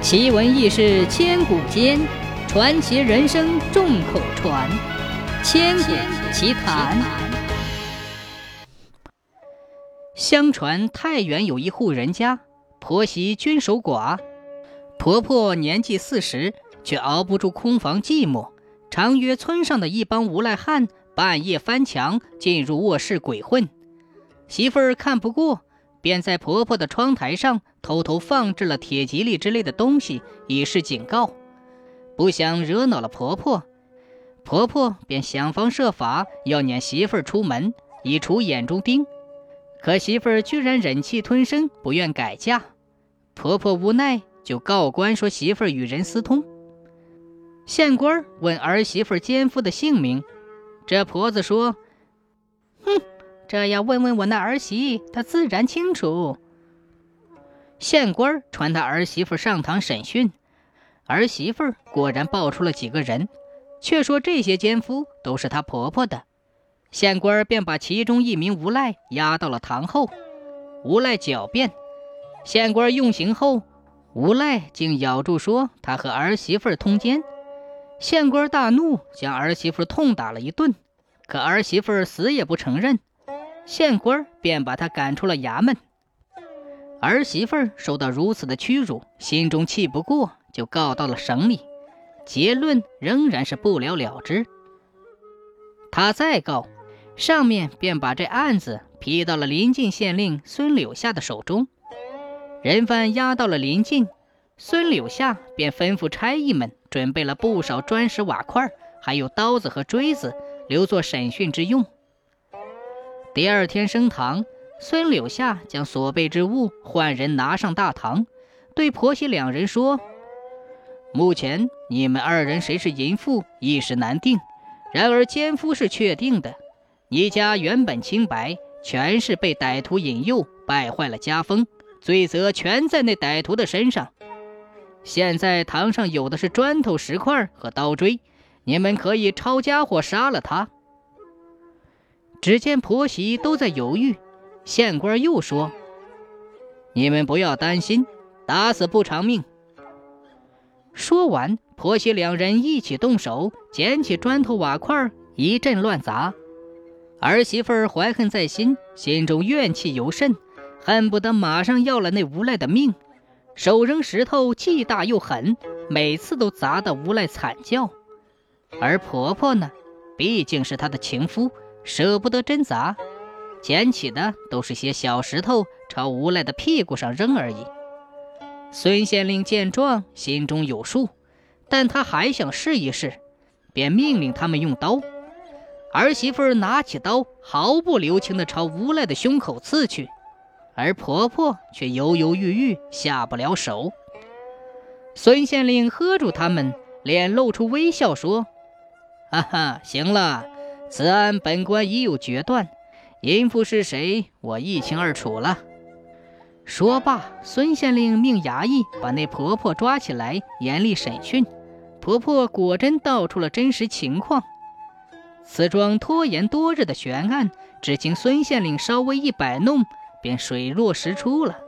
奇闻异事千古间，传奇人生众口传。千古奇谈。相传太原有一户人家，婆媳均守寡，婆婆年纪四十，却熬不住空房寂寞，常约村上的一帮无赖汉半夜翻墙进入卧室鬼混。媳妇儿看不过。便在婆婆的窗台上偷偷放置了铁蒺藜之类的东西，以示警告。不想惹恼了婆婆，婆婆便想方设法要撵媳妇儿出门，以除眼中钉。可媳妇儿居然忍气吞声，不愿改嫁。婆婆无奈，就告官说媳妇儿与人私通。县官问儿媳妇奸夫的姓名，这婆子说：“。”这要问问我那儿媳，她自然清楚。县官传他儿媳妇上堂审讯，儿媳妇果然报出了几个人，却说这些奸夫都是她婆婆的。县官便把其中一名无赖押到了堂后。无赖狡辩，县官用刑后，无赖竟咬住说他和儿媳妇通奸。县官大怒，将儿媳妇痛打了一顿，可儿媳妇死也不承认。县官便把他赶出了衙门。儿媳妇受到如此的屈辱，心中气不过，就告到了省里。结论仍然是不了了之。他再告，上面便把这案子批到了临近县令孙柳下的手中。人犯押到了临近，孙柳下便吩咐差役们准备了不少砖石瓦块，还有刀子和锥子，留作审讯之用。第二天升堂，孙柳下将所备之物换人拿上大堂，对婆媳两人说：“目前你们二人谁是淫妇一时难定，然而奸夫是确定的。你家原本清白，全是被歹徒引诱，败坏了家风，罪责全在那歹徒的身上。现在堂上有的是砖头、石块和刀锥，你们可以抄家伙杀了他。”只见婆媳都在犹豫，县官又说：“你们不要担心，打死不偿命。”说完，婆媳两人一起动手，捡起砖头瓦块，一阵乱砸。儿媳妇怀恨在心，心中怨气尤甚，恨不得马上要了那无赖的命，手扔石头既大又狠，每次都砸得无赖惨叫。而婆婆呢，毕竟是她的情夫。舍不得真砸，捡起的都是些小石头，朝无赖的屁股上扔而已。孙县令见状，心中有数，但他还想试一试，便命令他们用刀。儿媳妇拿起刀，毫不留情地朝无赖的胸口刺去，而婆婆却犹犹豫豫，下不了手。孙县令喝住他们，脸露出微笑，说：“哈哈，行了。”此案本官已有决断，淫妇是谁，我一清二楚了。说罢，孙县令命衙役把那婆婆抓起来，严厉审讯。婆婆果真道出了真实情况。此桩拖延多日的悬案，只经孙县令稍微一摆弄，便水落石出了。